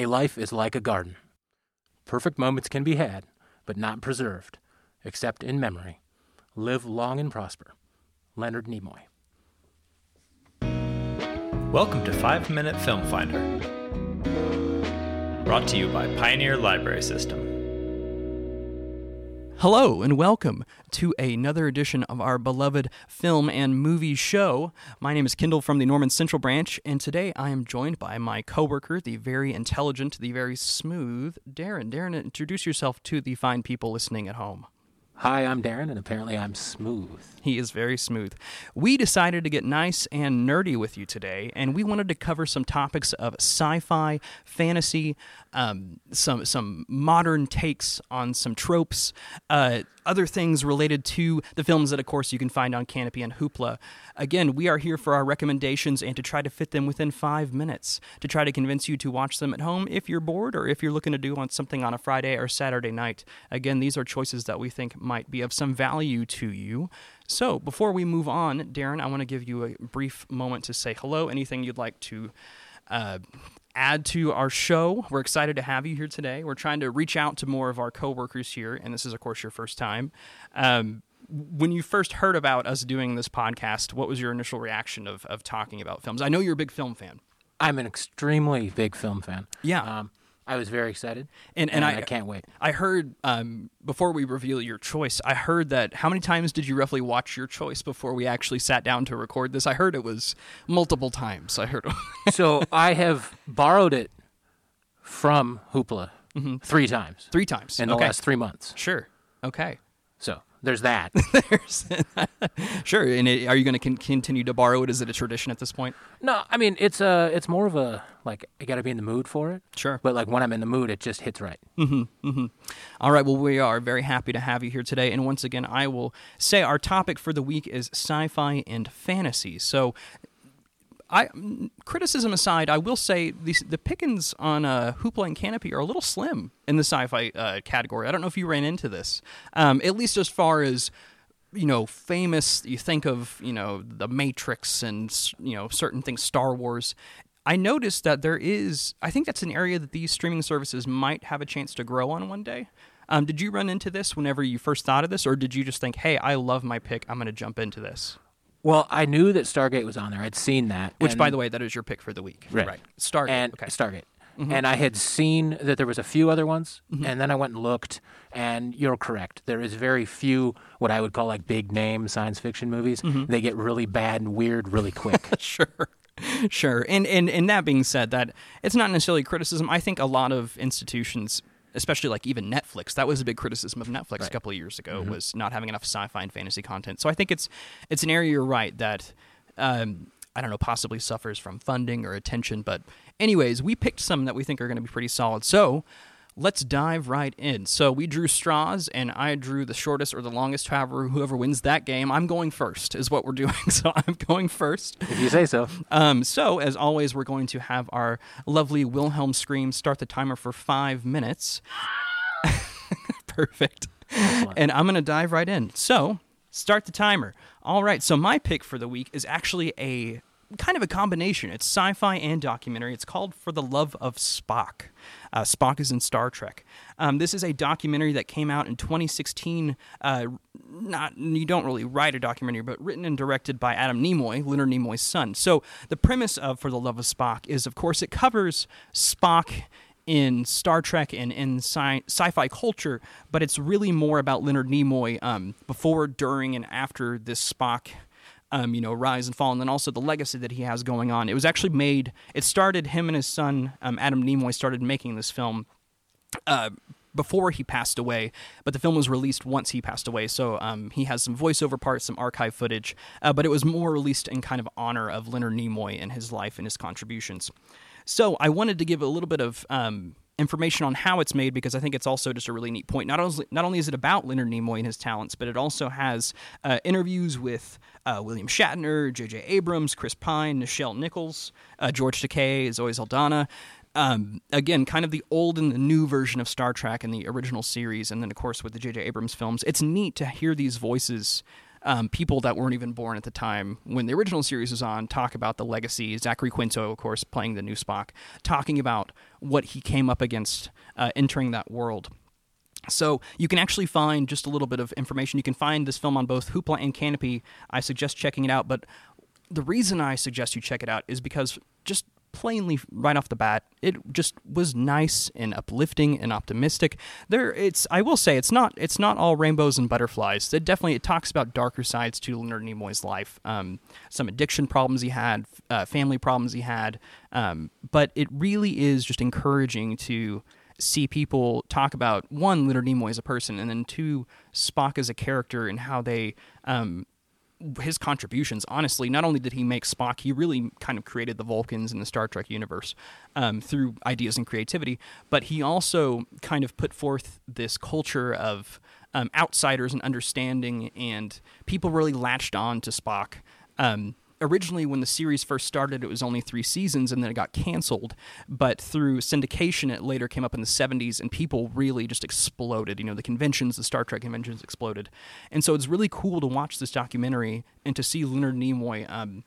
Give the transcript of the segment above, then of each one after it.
A life is like a garden. Perfect moments can be had, but not preserved, except in memory. Live long and prosper. Leonard Nimoy. Welcome to 5 Minute Film Finder. Brought to you by Pioneer Library System. Hello and welcome to another edition of our beloved film and movie show. My name is Kendall from the Norman Central Branch, and today I am joined by my coworker, the very intelligent, the very smooth Darren. Darren, introduce yourself to the fine people listening at home. Hi, I'm Darren, and apparently I'm smooth. He is very smooth. We decided to get nice and nerdy with you today, and we wanted to cover some topics of sci-fi, fantasy, um, some some modern takes on some tropes, uh, other things related to the films that, of course, you can find on Kanopy and Hoopla. Again, we are here for our recommendations and to try to fit them within five minutes to try to convince you to watch them at home if you're bored or if you're looking to do on something on a Friday or Saturday night. Again, these are choices that we think might be of some value to you. So, before we move on, Darren, I want to give you a brief moment to say hello. Anything you'd like to uh, add to our show. We're excited to have you here today. We're trying to reach out to more of our coworkers here, and this is, of course, your first time. Um, when you first heard about us doing this podcast, what was your initial reaction of, of talking about films? I know you're a big film fan. I'm an extremely big film fan. Yeah. Um, I was very excited, And, and, I, I can't wait. I heard um, before we reveal your choice. I heard that how many times did you roughly watch your choice before we actually sat down to record this? I heard it was multiple times. I heard. so I have borrowed it from Hoopla three times Three times in the okay. last three months. Sure. Okay. So there's that. There's, sure. And it, are you going to con- continue to borrow it? Is it a tradition at this point? no, I mean it's a it's more of a like I got to be in the mood for it. Sure. But like when I'm in the mood, it just hits right. Hmm. Hmm. All right. Well, we are very happy to have you here today. And once again, I will say our topic for the week is sci-fi and fantasy. So. I, criticism aside, I will say the, the pickings on uh, Hoopla and Kanopy are a little slim in the sci-fi uh, category. I don't know if you ran into this, um, at least as far as you know, famous. You think of you know the Matrix and you know certain things, Star Wars. I noticed that there is. I think that's an area that these streaming services might have a chance to grow on one day. Um, did you run into this whenever you first thought of this, or did you just think, "Hey, I love my pick. I'm going to jump into this"? Well, I knew that Stargate was on there. I'd seen that. Which, and- by the way, that is your pick for the week, Right. Stargate. and okay. Stargate. Mm-hmm. And I had seen that there was a few other ones, mm-hmm. and then I went and looked, and you're correct. There is very few what I would call like big name science fiction movies. Mm-hmm. They get really bad and weird really quick. sure sure and, and and that being said that it's not necessarily criticism i think a lot of institutions especially like even netflix that was a big criticism of netflix a couple of years ago was not having enough sci-fi and fantasy content. So i think it's it's an area you're right that um, i don't know possibly suffers from funding or attention but anyways we picked some that we think are going to be pretty solid. So Let's dive right in. So we drew straws, and I drew the shortest or the longest. However, whoever wins that game, I'm going first. Is what we're doing. So I'm going first. if you say so. Um, so, as always, we're going to have our lovely Wilhelm scream start the timer for five minutes. Perfect. And I'm going to dive right in. So, start the timer. All right. So, my pick for the week is actually a kind of a combination. It's sci fi and documentary. It's called For the Love of Spock. Uh, Spock is in Star Trek. Um, this is a documentary that came out in 2016. Uh, not you don't really write a documentary, but written and directed by Adam Nimoy, Leonard Nimoy's son. So the premise of For the Love of Spock is, of course, it covers Spock in Star Trek and in sci- sci-fi culture, but it's really more about Leonard Nimoy um, before, during, and after this Spock um, you know, rise and fall, and then also the legacy that he has going on. It was actually made. It started him and his son um, Adam Nimoy started making this film uh, before he passed away, but the film was released once he passed away. So um, he has some voiceover parts, some archive footage, uh, but it was more released in kind of honor of Leonard Nimoy and his life and his contributions. So I wanted to give a little bit of um, information on how it's made because I think it's also just a really neat point. Not only not only is it about Leonard Nimoy and his talents, but it also has uh, interviews with uh, William Shatner, J.J. Abrams, Chris Pine, Nichelle Nichols, uh, George Takei, Zoe Saldana. Um, again, kind of the old and the new version of Star Trek and the original series, and then of course with the J.J. Abrams films. It's neat to hear these voices um, people that weren't even born at the time when the original series was on talk about the legacy. Zachary Quinto, of course, playing the new Spock, talking about what he came up against uh, entering that world. So you can actually find just a little bit of information. You can find this film on both Hoopla and Kanopy. I suggest checking it out. But the reason I suggest you check it out is because just plainly right off the bat it just was nice and uplifting and optimistic. There it's i will say it's not it's not all rainbows and butterflies. It definitely it talks about darker sides to leonard nimoy's life um, some addiction problems he had uh, family problems he had um, but it really is just encouraging to see people talk about one Leonard Nimoy as a person, and then two Spock as a character and how they um, his contributions. Honestly, not only did he make Spock, he really kind of created the Vulcans in the Star Trek universe um, through ideas and creativity. But he also kind of put forth this culture of um, outsiders and understanding, and people really latched on to Spock. Um, originally when the series first started it was only three seasons and then it got canceled. But through syndication it later came up in the 70s and people really just exploded. You know the conventions the star trek conventions exploded. And so it's really cool to watch this documentary and to see leonard nimoy um,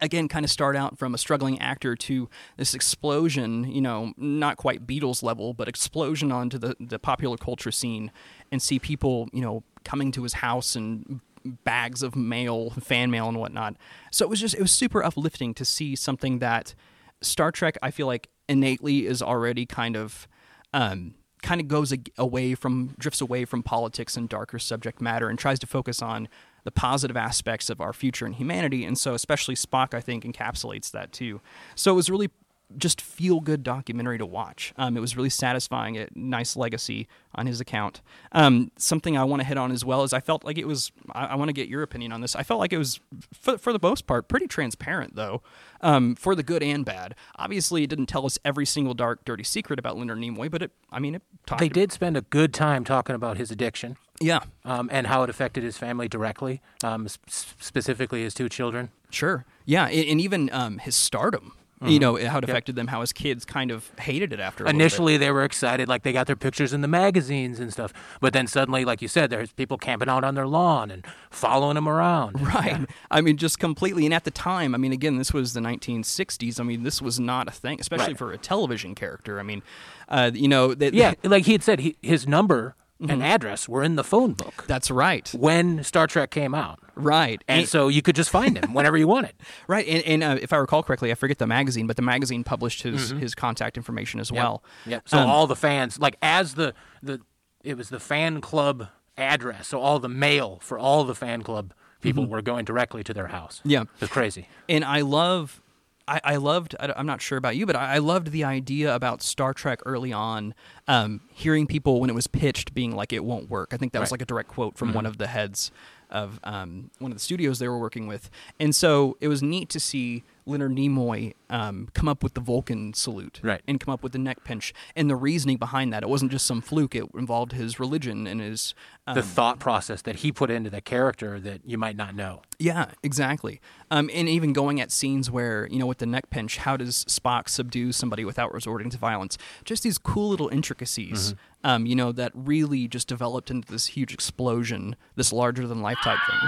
again kind of start out from a struggling actor to this explosion you know not quite beatles level but explosion onto the, the popular culture scene and see people you know coming to his house and bags of mail, fan mail, and whatnot. So it was just it was super uplifting to see something that Star Trek I feel like innately is already kind of um, kind of goes away from drifts away from politics and darker subject matter and tries to focus on the positive aspects of our future and humanity and so especially Spock I think encapsulates that too. So it was really just feel good documentary to watch. Um, it was really satisfying. A nice legacy on his account. Um, something I want to hit on as well is I felt like it was. I, I want to get your opinion on this. I felt like it was, for, for the most part, pretty transparent though, um, for the good and bad. Obviously, it didn't tell us every single dark, dirty secret about Leonard Nimoy, but it. I mean, it. Talked they did spend a good time talking about his addiction. Yeah, um, and how it affected his family directly, um, specifically his two children. Sure. Yeah, and, and even um, his stardom Mm-hmm. You know how it affected yep. them. How his kids kind of hated it after. Initially, they were excited, like they got their pictures in the magazines and stuff. But then suddenly, like you said, there's people camping out on their lawn and following them around. Right. Yeah. I mean, just completely. And at the time, I mean, again, this was the 1960s. I mean, this was not a thing, especially right. for a television character. I mean, uh, you know, that, yeah, like he had said, he, his number mm-hmm. and address were in the phone book. That's right. When Star Trek came out. Right. And, and so you could just find him whenever you wanted. Right. And, and uh, if I recall correctly, I forget the magazine, but the magazine published his, mm-hmm. his contact information as yep. well. Yeah. So um, all the fans, like as the, the, it was the fan club address. So all the mail for all the fan club people mm-hmm. were going directly to their house. Yeah. It was crazy. And I love I, I loved. I, am not sure about you, but I, I, loved the idea about Star Trek early on. Um, hearing people when it was pitched being like it won't work. I think that right. was like a direct quote from mm-hmm. one of the heads of um, one of the studios they were working with, and so it was neat to see Leonard Nimoy um, come up with the Vulcan salute, right. and come up with the neck pinch, and the reasoning behind that. It wasn't just some fluke; it involved his religion and his um, the thought process that he put into the character that you might not know. Yeah, exactly. Um, and even going at scenes where you know, with the neck pinch, how does Spock subdue somebody without resorting to violence? Just these cool little intricacies. Um, you know, that really just developed into this huge explosion, this larger than life type thing.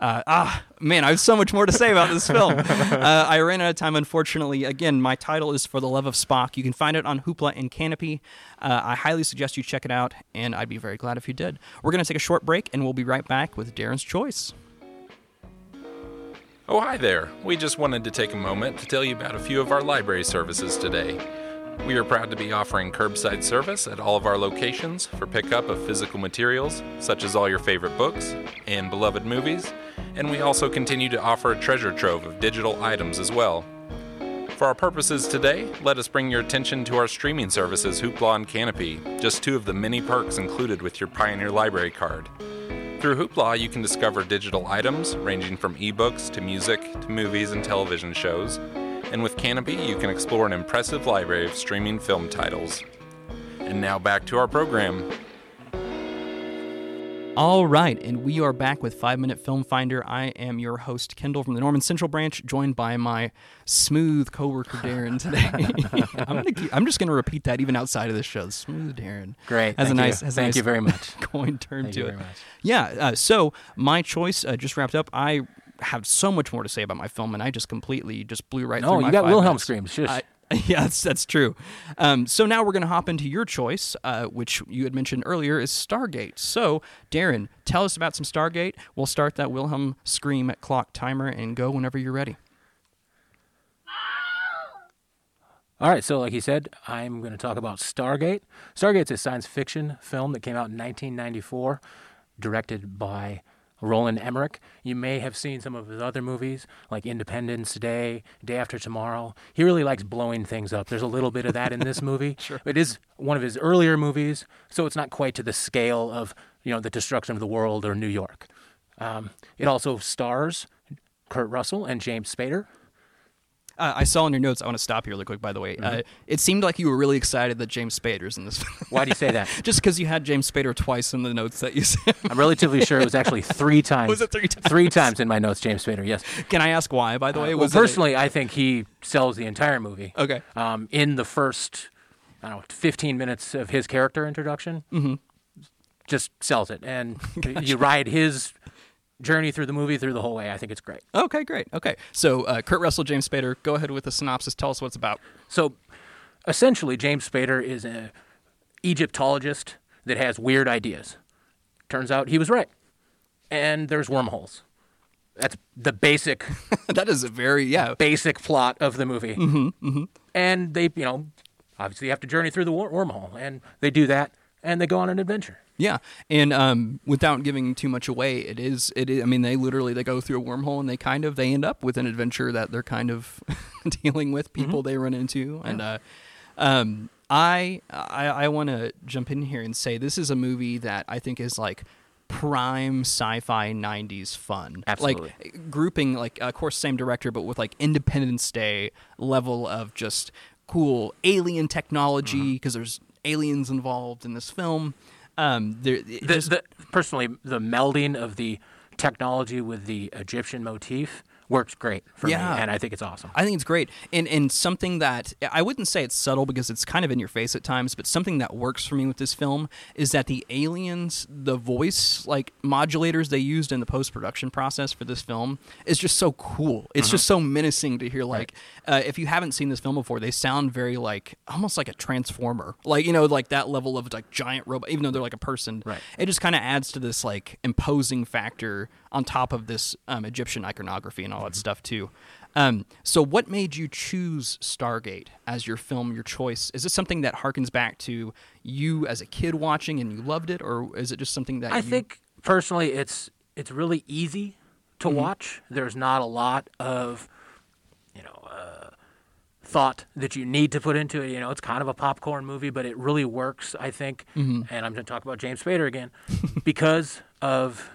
Uh, ah, man, I have so much more to say about this film. Uh, I ran out of time, unfortunately. Again, my title is For the Love of Spock. You can find it on Hoopla and Kanopy. Uh, I highly suggest you check it out, and I'd be very glad if you did. We're going to take a short break, and we'll be right back with Darren's Choice. Oh, hi there. We just wanted to take a moment to tell you about a few of our library services today. We are proud to be offering curbside service at all of our locations for pickup of physical materials, such as all your favorite books and beloved movies, and we also continue to offer a treasure trove of digital items as well. For our purposes today, let us bring your attention to our streaming services Hoopla and Kanopy, just two of the many perks included with your Pioneer Library card. Through Hoopla, you can discover digital items ranging from ebooks to music to movies and television shows and with Kanopy, you can explore an impressive library of streaming film titles. And now back to our program. All right, and we are back with Five Minute Film Finder. I am your host, Kendall from the Norman Central Branch, joined by my smooth coworker Darren today. I'm gonna keep, I'm just gonna repeat that even outside of this show. Smooth Darren. Great. Has Thank a nice you. has a Thank nice you very much. coin term Thank to you it. very much. Yeah. Uh, so my choice uh, just wrapped up. I have so much more to say about my film, and I just completely just blew right No, through. you got Wilhelm minutes. screams. Shush. I, yeah, that's, that's true. Um, so now we're going to hop into your choice, uh, which you had mentioned earlier is Stargate. So, Darren, tell us about some Stargate. We'll start that Wilhelm scream clock timer and go whenever you're ready. All right, so like he said, I'm going to talk about Stargate. Stargate's a science fiction film that came out in 1994, directed by Roland Emmerich. You may have seen some of his other movies, like Independence Day, Day After Tomorrow. He really likes blowing things up. There's a little bit of that in this movie. sure. It is one of his earlier movies, so it's not quite to the scale of you know the destruction of the world or New York. Um, it also stars Kurt Russell and James Spader. Uh, I saw in your notes. I want to stop you really quick. By the way, uh, it seemed like you were really excited that James Spader's in this. film. Why do you say that? Just because you had James Spader twice in the notes that you said. I'm relatively sure it was actually three times. Was it three times? Three times in my notes, James Spader. Yes. Can I ask why? By the way, Uh, well, personally, I think he sells the entire movie. Okay. Um, in the first, I don't know, 15 minutes of his character introduction, Mm-hmm. just sells it, and you ride his journey through the movie through the whole way. I think it's great. Okay, great. Okay, so uh, Kurt Russell, James Spader. Go ahead with the synopsis. Tell us what it's about. So, essentially, James Spader is an Egyptologist that has weird ideas. Turns out he was right, and there's wormholes. That's the basic that is a very yeah. basic plot of the movie. Mm-hmm, And they, you know, obviously have to journey through the wormhole, and they do that, and they go on an adventure. Yeah, and um, without giving too much away, it is it. Is, I mean, they literally they go through a wormhole and they kind of they end up with an adventure that they're kind of dealing with people they run into, and uh, um, I I, I want to jump in here and say this is a movie that I think is like prime sci-fi 90s fun Absolutely. like grouping like of course same director but with like independence day level of just cool alien technology because there's aliens involved in this film. Um there The, there's- the, personally, the melding of the technology with the Egyptian motif works great for Yeah. me, and I think it's awesome. I think it's great, and and something that I wouldn't say it's subtle because it's kind of in your face at times, but something that works for me with this film is that the aliens, the voice like modulators they used in the post production process for this film is just so cool. It's just so menacing to hear. Like, uh, if you haven't seen this film before, they sound very like almost like a transformer, like you know, like that level of like giant robot, even though they're like a person. Right. It just kind of adds to this like imposing factor on top of this um, Egyptian iconography and all that stuff too. Um, so, what made you choose Stargate as your film, your choice? Is this something that harkens back to you as a kid watching and you loved it, or is it just something that I you, think personally, it's it's really easy to Mm-hmm. watch. There's not a lot of you know uh, thought that you need to put into it. You know, it's kind of a popcorn movie, but it really works. I think, Mm-hmm. and I'm going to talk about James Spader again because of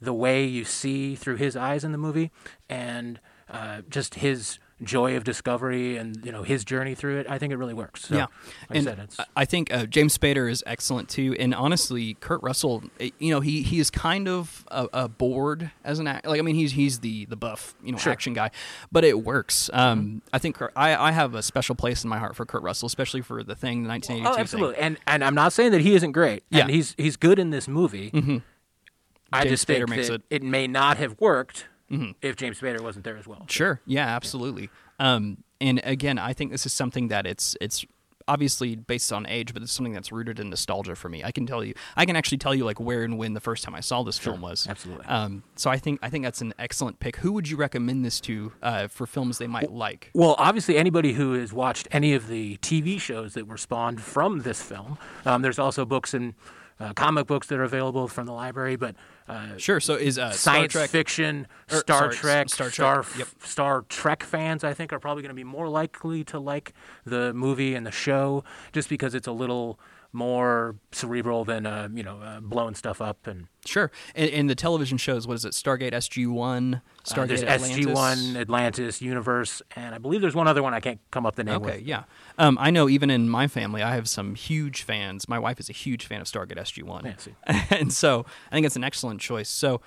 the way you see through his eyes in the movie, and uh, just his joy of discovery and you know his journey through it. I think it really works. So, yeah, like and I said, it's I- think uh, James Spader is excellent too. And honestly, Kurt Russell, eh, you know, he he is kind of a, a bored as an act. Like, I mean, he's he's the the buff, you know, Sure. action guy, but it works. Mm-hmm. Um, I think Kurt, I I have a special place in my heart for Kurt Russell, especially for the thing, the 1982 Oh, thing. absolutely. And and I'm not saying that he isn't great. Yeah. And he's he's good in this movie. I James just think makes that it- it. may not have worked if James Spader wasn't there as well. Sure. Yeah, absolutely. Um, and again, I think this is something that it's it's obviously based on age, but it's something that's rooted in nostalgia for me. I can tell you, I can actually tell you like where and when the first time I saw this film was. absolutely. Um, so I think I think that's an excellent pick. Who would you recommend this to uh, for films they might like? Well, obviously, anybody who has watched any of the TV shows that were spawned from this film, um, there's also books and uh, comic books that are available from the library, but uh, Sure. So is uh, Star science Trek? fiction, or, Star sorry, Trek, Star Star Trek, yep. Star Trek fans, I think, are probably going to be more likely to like the movie and the show, just because it's a little more cerebral than uh, you know uh, blowing stuff up and Sure. And, and the television shows, what is it? Stargate SG One, uh, Stargate there's SG1, Atlantis, Universe, and I believe there's one other one I can't come up the name Okay, with. yeah. Um, I know even in my family, I have some huge fans. My wife is a huge fan of Stargate SG One, Yeah, and so I think it's an excellent choice. So,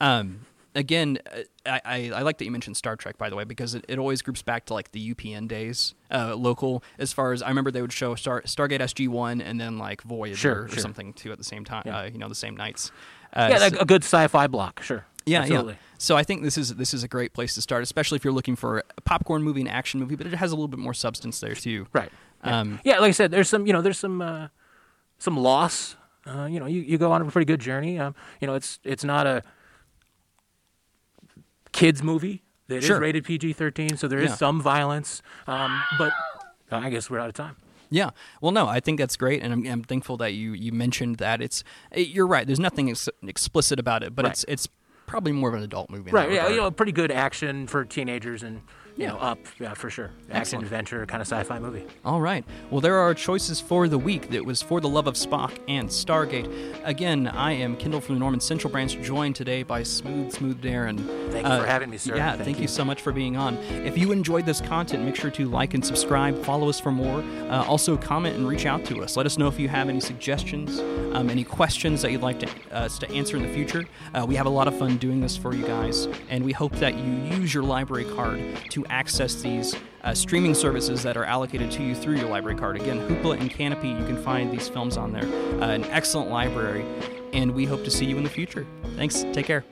um, again, uh, I, I, I like that you mentioned Star Trek, by the way, because it, it always groups back to like the UPN days, uh, local. As far as I remember, they would show Star, Stargate SG One and then like Voyager Sure, or sure. something too at the same time. Yeah. Uh, you know, the same nights. Uh, Yeah, so- a good sci-fi block, sure. yeah, Absolutely. yeah. So I think this is this is a great place to start, especially if you're looking for a popcorn movie, an action movie, but it has a little bit more substance there too. Right. Yeah. Um, yeah, like I said, there's some, you know, there's some, uh, some loss. Uh, you know, you, you go on a pretty good journey. Um, you know, it's it's not a kids movie. It is Sure. rated PG-13, so there is Yeah. some violence. Um, but I guess we're out of time. Yeah. Well, no, I think that's great, and I'm, I'm thankful that you you mentioned that. It's it, you're right. There's nothing ex- explicit about it, but Right. it's it's probably more of an adult movie. Right. Yeah. regard. You know, pretty good action for teenagers and Yeah. know up. Yeah, for sure. Action adventure kind of sci-fi movie. All right. Well, there are our choices for the week. That was For the Love of Spock and Stargate. Again, I am Kendall from the Norman Central Branch, joined today by Smooth Smooth Darren. Thank you for having me, sir. Yeah, Thank thank, you. you. so much for being on. If you enjoyed this content, make sure to like and subscribe. Follow us for more. Uh, also, comment and reach out to us. Let us know if you have any suggestions, um, any questions that you'd like to, us to answer in the future. Uh, we have a lot of fun doing this for you guys, and we hope that you use your library card to access these uh, streaming services that are allocated to you through your library card. Again, Hoopla and Kanopy, you can find these films on there. Uh, an excellent library, and we hope to see you in the future. Thanks. Take care.